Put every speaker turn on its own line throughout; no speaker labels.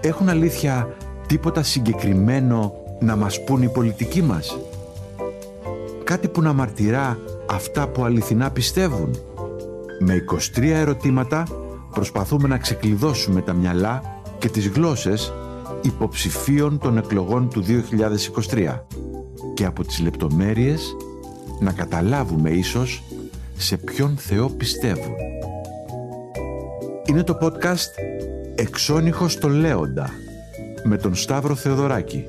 Έχουν αλήθεια τίποτα συγκεκριμένο να μας πούν οι πολιτικοί μας; Κάτι που να μαρτυρά αυτά που αληθινά πιστεύουν; Με 23 ερωτήματα προσπαθούμε να ξεκλειδώσουμε τα μυαλά και τις γλώσσες υποψηφίων των εκλογών του 2023 και από τις λεπτομέρειες να καταλάβουμε ίσως σε ποιον Θεό πιστεύουν. Είναι το podcast «Εξώνυχος στο Λέοντα» με τον Σταύρο Θεοδωράκη.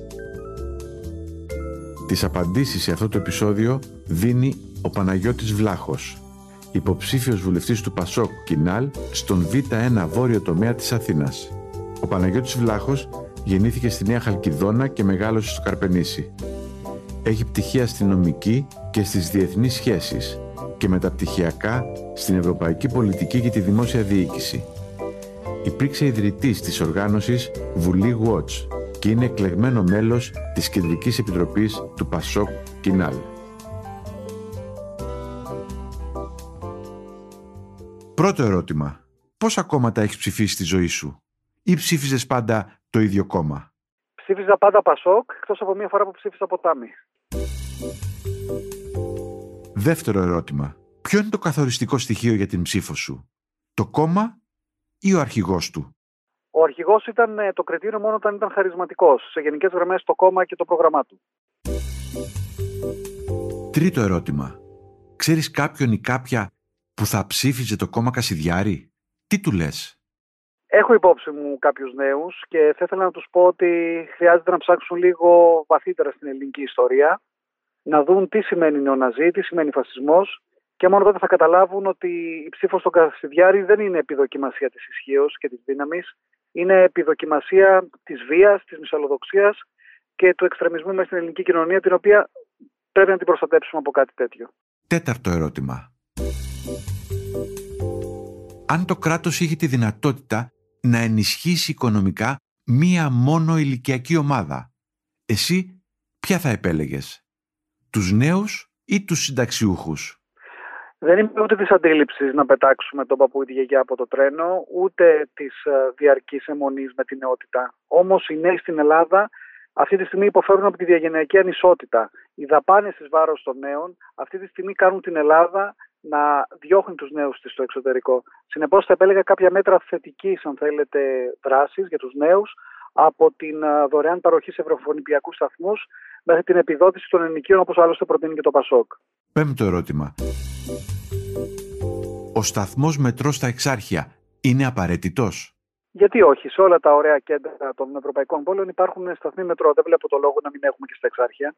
Τις απαντήσεις σε αυτό το επεισόδιο δίνει ο Παναγιώτης Βλάχος, υποψήφιος βουλευτής του Πασόκ Κινάλ στον Β1 βόρειο τομέα της Αθήνας. Ο Παναγιώτης Βλάχος γεννήθηκε στη Νέα Χαλκιδόνα και μεγάλωσε στο Καρπενήσι. Έχει πτυχία αστυνομική και στις διεθνείς σχέσεις και μεταπτυχιακά στην Ευρωπαϊκή Πολιτική και τη Δημόσια Διοίκηση. Υπήρξε ιδρυτής της οργάνωσης Βουλή Watch και είναι εκλεγμένο μέλος της Κεντρικής Επιτροπής του Πασόκ Κινάλ. Πρώτο ερώτημα. Πόσα κόμματα έχεις ψηφίσει στη ζωή σου ή ψήφιζες πάντα το ίδιο κόμμα;
Ψήφιζα πάντα Πασόκ, εκτός από μία φορά που ψήφισα Ποτάμι.
Δεύτερο ερώτημα. Ποιο είναι το καθοριστικό στοιχείο για την ψήφο σου, το κόμμα ή ο αρχηγός του;
Ο αρχηγός ήταν ε, το κριτήριο μόνο όταν ήταν χαρισματικός. Σε γενικές γραμμές το κόμμα και το πρόγραμμά του.
Τρίτο ερώτημα. Ξέρεις κάποιον ή κάποια που θα ψήφιζε το κόμμα Κασιδιάρη; Τι του λες;
Έχω υπόψη μου κάποιους νέους και θα ήθελα να τους πω ότι χρειάζεται να ψάξουν λίγο βαθύτερα στην ελληνική ιστορία, να δουν τι σημαίνει νεοναζί, τι σημαίνει φασισμός και μόνο τότε θα καταλάβουν ότι η ψήφος στον Κασιδιάρη δεν είναι επιδοκιμασία της ισχύως και της δύναμης, είναι επιδοκιμασία της βίας, της μυσαλλοδοξίας και του εξτρεμισμού μέσα στην ελληνική κοινωνία, την οποία πρέπει να την προστατέψουμε από κάτι τέτοιο.
Τέταρτο ερώτημα. Αν το κράτος είχε τη δυνατότητα να ενισχύσει οικονομικά μία μόνο ηλικιακή ομάδα, εσύ ποια θα επέλεγες, τους νέους ή τους συνταξιούχους;
Δεν είμαι ούτε της αντίληψης να πετάξουμε τον παππού τη γιαγιά από το τρένο, ούτε της ε, διαρκής αιμονής με την νεότητα. Όμως οι νέοι στην Ελλάδα αυτή τη στιγμή υποφέρουν από τη διαγενειακή ανισότητα. Οι δαπάνες τη βάρος των νέων αυτή τη στιγμή κάνουν την Ελλάδα να διώχνει τους νέους της στο εξωτερικό. Συνεπώς, θα επέλεγα κάποια μέτρα θετικής, αν θέλετε, δράσης για τους νέους, από την ε, δωρεάν παροχή σε ευρωφωνηπιακού σταθμούς μέχρι την επιδότηση των ενοικίων, όπως άλλωστε προτείνει και το Πασόκ.
Πέμπτο ερώτημα. Ο σταθμός μετρός στα Εξάρχεια είναι απαραίτητος;
Γιατί όχι, σε όλα τα ωραία κέντρα των ευρωπαϊκών πόλεων υπάρχουν σταθμοί μετρό. Δεν βλέπω το λόγο να μην έχουμε και στα Εξάρχεια.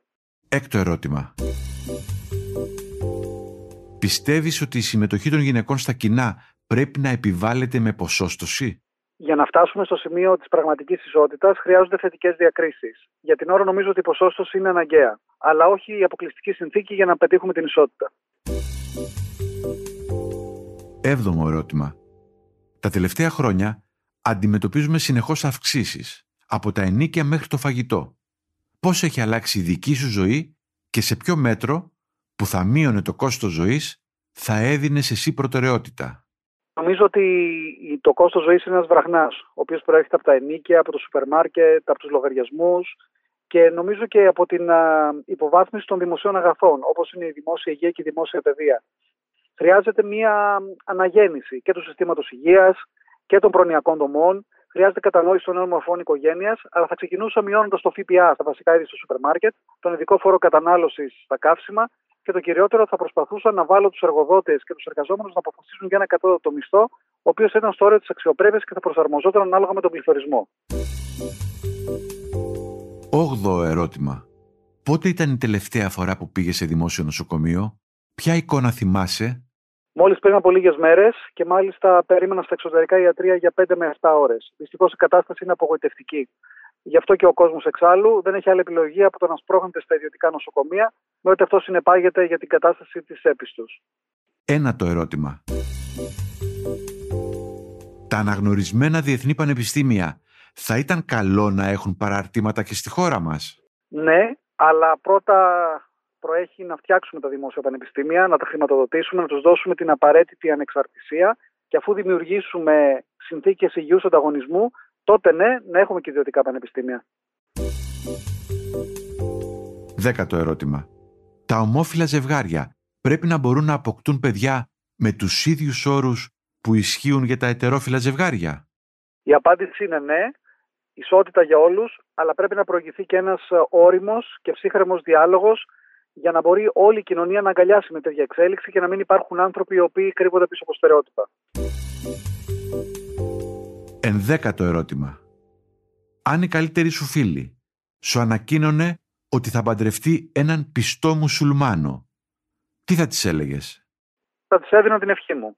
Έκτο ερώτημα. Πιστεύεις ότι η συμμετοχή των γυναικών στα κοινά πρέπει να επιβάλλεται με ποσόστοση;
Για να φτάσουμε στο σημείο της πραγματικής ισότητας, χρειάζονται θετικές διακρίσεις. Για την ώρα, νομίζω ότι η ποσόστοση είναι αναγκαία. Αλλά όχι η αποκλειστική συνθήκη για να πετύχουμε την ισότητα.
Έβδομο ερώτημα. Τα τελευταία χρόνια αντιμετωπίζουμε συνεχώς αυξήσεις, από τα ενίκια μέχρι το φαγητό. Πώς έχει αλλάξει η δική σου ζωή και σε ποιο μέτρο που θα μείωνε το κόστος ζωής θα έδινε εσύ προτεραιότητα;
Νομίζω ότι το κόστος ζωής είναι ένας βραχνάς, ο οποίος προέρχεται από τα ενίκια, από το σούπερ μάρκετ, από τους λογαριασμούς και νομίζω και από την υποβάθμιση των δημοσίων αγαθών, όπως είναι η δημόσια υγεία και η δημόσια παιδεία χρειάζεται μια αναγέννηση και του συστήματος υγείας και των προνοιακών δομών. χρειάζεται κατανόηση των νέων μορφών οικογένειας, αλλά θα ξεκινούσα μειώνοντας το ΦΠΑ στα βασικά είδη στο σούπερ μάρκετ, τον ειδικό φόρο κατανάλωσης στα καύσιμα και το κυριότερο θα προσπαθούσα να βάλω τους εργοδότες και τους εργαζόμενους να αποφασίσουν για ένα κατώτατο μισθό, ο οποίος ήταν στο όριο της αξιοπρέπειας και θα προσαρμοζόταν ανάλογα με τον πληθωρισμό.
Όγδοο ερώτημα. Πότε ήταν η τελευταία φορά που πήγε σε δημόσιο νοσοκομείο, ποια εικόνα θυμάσαι;
Μόλις πριν από λίγες μέρες και μάλιστα περίμενα στα εξωτερικά ιατρία για 5 με 7 ώρες. Δυστυχώς η κατάσταση είναι απογοητευτική. Γι' αυτό και ο κόσμος εξάλλου δεν έχει άλλη επιλογή από το να σπρώχνεται στα ιδιωτικά νοσοκομεία, με ό,τι αυτό συνεπάγεται για την κατάσταση της έπιστου.
Ένα το ερώτημα. Τα αναγνωρισμένα διεθνή πανεπιστήμια θα ήταν καλό να έχουν παραρτήματα και στη χώρα μας.
Ναι, αλλά πρώτα προέχει να φτιάξουμε τα δημόσια πανεπιστήμια, να τα χρηματοδοτήσουμε, να τους δώσουμε την απαραίτητη ανεξαρτησία και αφού δημιουργήσουμε συνθήκες υγιούς ανταγωνισμού, τότε ναι, να έχουμε και ιδιωτικά πανεπιστήμια.
Δέκατο ερώτημα. Τα ομόφυλα ζευγάρια πρέπει να μπορούν να αποκτούν παιδιά με τους ίδιους όρους που ισχύουν για τα ετερόφυλα ζευγάρια;
Η απάντηση είναι ναι, ισότητα για όλους, αλλά πρέπει να προηγηθεί και ένας όριμος και ψύχρεμος διάλογος για να μπορεί όλη η κοινωνία να αγκαλιάσει με τέτοια εξέλιξη και να μην υπάρχουν άνθρωποι οι οποίοι κρύβονται πίσω από στερεότυπα.
Ενδέκατο ερώτημα. Αν η καλύτερη σου φίλη σου ανακοίνωνε ότι θα παντρευτεί έναν πιστό μουσουλμάνο, τι θα της έλεγες;
Θα της έδινα την ευχή μου.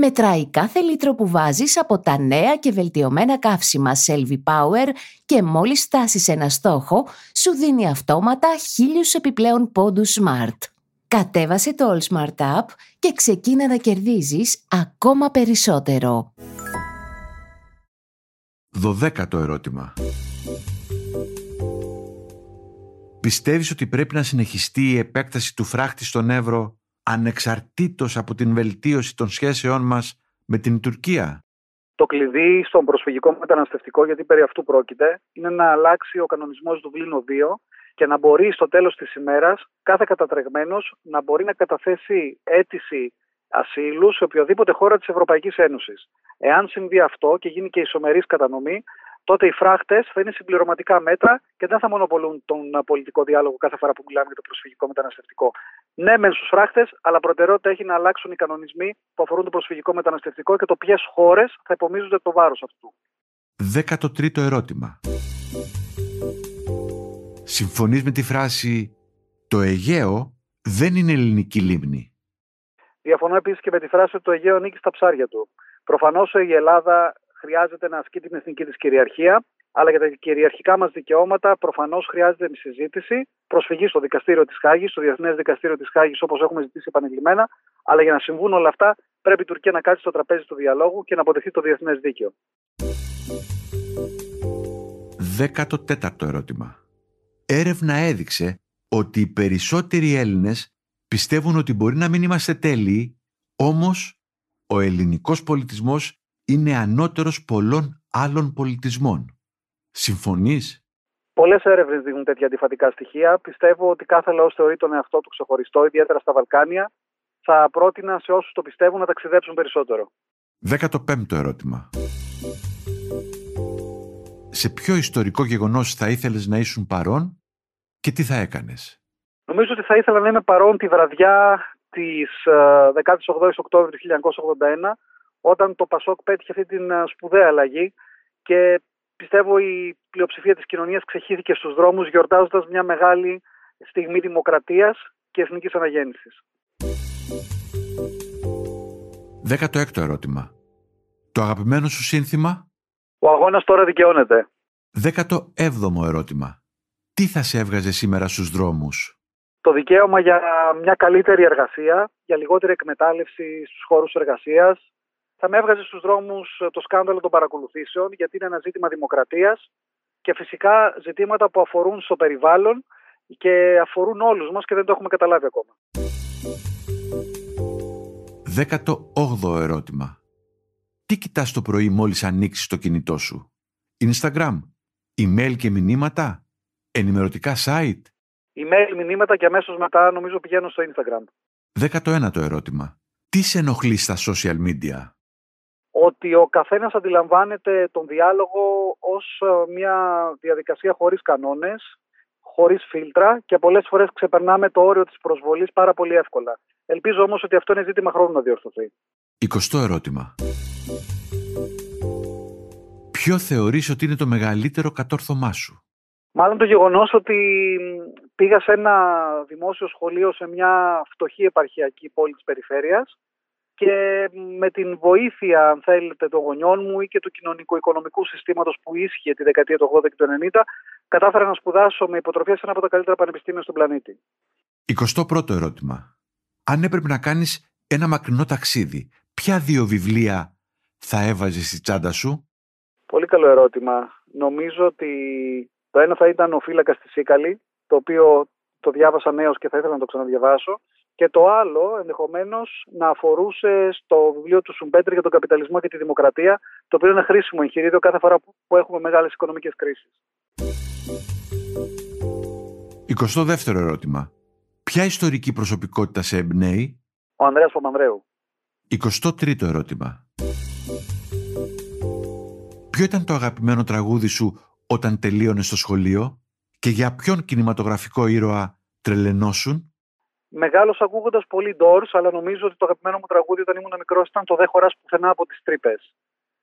Μετράει κάθε λίτρο που βάζεις από τα νέα και βελτιωμένα καύσιμα Selvi Power και μόλις φτάσεις ένα στόχο, σου δίνει αυτόματα χίλιους επιπλέον πόντους Smart. Κατέβασε το All Smart App και ξεκίνα να κερδίζεις ακόμα περισσότερο.
Δωδέκατο ερώτημα. Πιστεύεις ότι πρέπει να συνεχιστεί η επέκταση του φράχτη στον Εύρο; Ανεξαρτήτως από την βελτίωση των σχέσεών μας με την Τουρκία.
Το κλειδί στον προσφυγικό μεταναστευτικό, γιατί περί αυτού πρόκειται, είναι να αλλάξει ο κανονισμός του Βλήνου 2 και να μπορεί στο τέλος της ημέρας κάθε κατατρεγμένος να μπορεί να καταθέσει αίτηση ασύλου σε οποιοδήποτε χώρα της Ευρωπαϊκής Ένωσης. Εάν συμβεί αυτό και γίνει και ισομερής κατανομή, τότε οι φράχτες θα είναι συμπληρωματικά μέτρα και δεν θα μονοπολούν τον πολιτικό διάλογο κάθε φορά που μιλάμε για το προσφυγικό μεταναστευτικό. Ναι, μεν στους φράχτες, αλλά προτεραιότητα έχει να αλλάξουν οι κανονισμοί που αφορούν το προσφυγικό μεταναστευτικό και το ποιες χώρες θα υπομίζονται το βάρος αυτού.
13ο ερώτημα. Συμφωνείς με τη φράση «Το Αιγαίο δεν είναι ελληνική λίμνη».
Διαφωνώ επίσης και με τη φράση ότι το Αιγαίο ανήκει στα ψάρια του. Προφανώς η Ελλάδα χρειάζεται να ασκεί την εθνική της κυριαρχία, αλλά για τα κυριαρχικά μας δικαιώματα προφανώς χρειάζεται συζήτηση, προσφυγή στο δικαστήριο της Χάγης, στο Διεθνές Δικαστήριο της Χάγης, όπως έχουμε ζητήσει επανειλημμένα. Αλλά για να συμβούν όλα αυτά, πρέπει η Τουρκία να κάτσει στο τραπέζι του διαλόγου και να αποδεχθεί το διεθνές δίκαιο.
14ο ερώτημα. Έρευνα έδειξε ότι οι περισσότεροι Έλληνες πιστεύουν ότι μπορεί να μην είμαστε τέλειοι, όμως ο ελληνικός πολιτισμός είναι ανώτερος πολλών άλλων πολιτισμών. Συμφωνείς;
Πολλές έρευνες δίνουν τέτοια αντιφατικά στοιχεία. Πιστεύω ότι κάθε λαός θεωρεί τον εαυτό του ξεχωριστό, ιδιαίτερα στα Βαλκάνια. Θα πρότεινα σε όσους το πιστεύουν να ταξιδέψουν περισσότερο.
15ο ερώτημα. Σε ποιο ιστορικό γεγονός θα ήθελες να ήσουν παρόν και τι θα έκανες;
Νομίζω ότι θα ήθελα να είμαι παρόν τη βραδιά της 18η Οκτώβρη του 1981 όταν το Πασόκ πέτυχε αυτή την ε, σπουδαία αλλαγή και πιστεύω η πλειοψηφία της κοινωνίας ξεχύθηκε στους δρόμους γιορτάζοντας μια μεγάλη στιγμή δημοκρατίας και εθνικής αναγέννησης.
16ο ερώτημα. Το αγαπημένο σου σύνθημα;
Ο αγώνας τώρα δικαιώνεται.
17ο ερώτημα. Τι θα σε έβγαζε σήμερα στους δρόμους;
Το δικαίωμα για μια καλύτερη εργασία, για λιγότερη εκμετάλλευση στους χώρους εργασίας, θα με έβγαζε στους δρόμους ε, το σκάνδαλο των παρακολουθήσεων γιατί είναι ένα ζήτημα δημοκρατίας και φυσικά ζητήματα που αφορούν στο περιβάλλον και αφορούν όλους μας και δεν το έχουμε καταλάβει ακόμα.
Δέκατο όγδοο ερώτημα. Τι κοιτάς το πρωί μόλις ανοίξεις το κινητό σου; Instagram, email και μηνύματα, ενημερωτικά site;
Email, μηνύματα και αμέσως μετά νομίζω πηγαίνω στο Instagram.
Δέκατο ένατο ερώτημα. Τι σε ενοχλεί στα social media;
Ότι ο καθένας αντιλαμβάνεται τον διάλογο ως ε, μια διαδικασία χωρίς κανόνες, χωρίς φίλτρα και πολλές φορές ξεπερνάμε το όριο της προσβολής πάρα πολύ εύκολα. Ελπίζω όμως ότι αυτό είναι ζήτημα χρόνου να διορθωθεί.
Εικοστό ερώτημα. Ποιο θεωρείς ότι είναι το μεγαλύτερο κατόρθωμά σου;
Μάλλον το γεγονός ότι πήγα σε ένα δημόσιο σχολείο σε μια φτωχή επαρχιακή πόλη της περιφέρειας και με την βοήθεια, αν θέλετε, των γονιών μου ή και του κοινωνικο-οικονομικού συστήματος που ίσχυε τη δεκαετία του 80 και του 90, κατάφερα να σπουδάσω με υποτροφία σε ένα από τα καλύτερα πανεπιστήμια στον πλανήτη.
21ο ερώτημα. Αν έπρεπε να κάνεις ένα μακρινό ταξίδι, ποια δύο βιβλία θα έβαζες στη τσάντα σου;
Πολύ καλό ερώτημα. Νομίζω ότι το ένα θα ήταν ο φύλακας της Σίκαλη, το οποίο το διάβασα νέος και θα ήθελα να το ξαναδιαβάσω. Και το άλλο ενδεχομένως να αφορούσε στο βιβλίο του Σουμπέντρη για τον καπιταλισμό και τη δημοκρατία, το οποίο είναι χρήσιμο εγχειρίδιο κάθε φορά που έχουμε μεγάλες οικονομικές κρίσεις.
22ο ερώτημα. Ποια ιστορική προσωπικότητα σε εμπνέει;
Ο Ανδρέας Παπανδρέου.
23ο ερώτημα. Ποιο ήταν το αγαπημένο τραγούδι σου όταν τελείωνες στο σχολείο και για ποιον κινηματογραφικό ήρωα τρελαινόσουν;
Μεγάλος ακούγοντας πολύ Doors, αλλά νομίζω ότι το αγαπημένο μου τραγούδι όταν ήμουν μικρός ήταν το Δεν χωράς πουθενά από τις Τρύπες.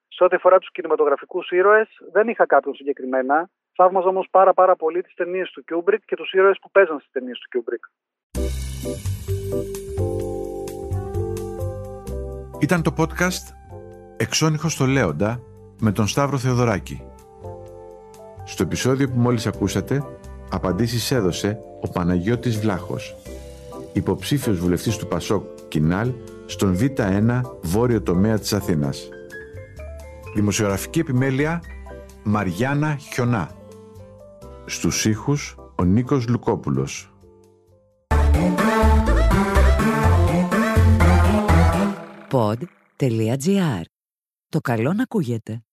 Σε ό,τι αφορά τους κινηματογραφικούς ήρωες, δεν είχα κάποιον συγκεκριμένα. Θαύμαζα όμως πάρα, πάρα πολύ τις ταινίες του Κιούμπρικ και τους ήρωες που παίζαν στις ταινίες του Κιούμπρικ.
Ήταν το podcast Εξώνυχο στο Λέοντα με τον Σταύρο Θεοδωράκη. Στο επεισόδιο που μόλις ακούσατε, απαντήσεις έδωσε ο Παναγιώτης Βλάχος, υποψήφιος βουλευτής του Πασόκ Κινάλ στον Β1 βόρειο τομέα της Αθήνας. Δημοσιογραφική επιμέλεια Μαριάννα Χιονά. Στους ήχους ο Νίκος Λουκόπουλος.
Pod.gr. Το καλό να ακούγεται.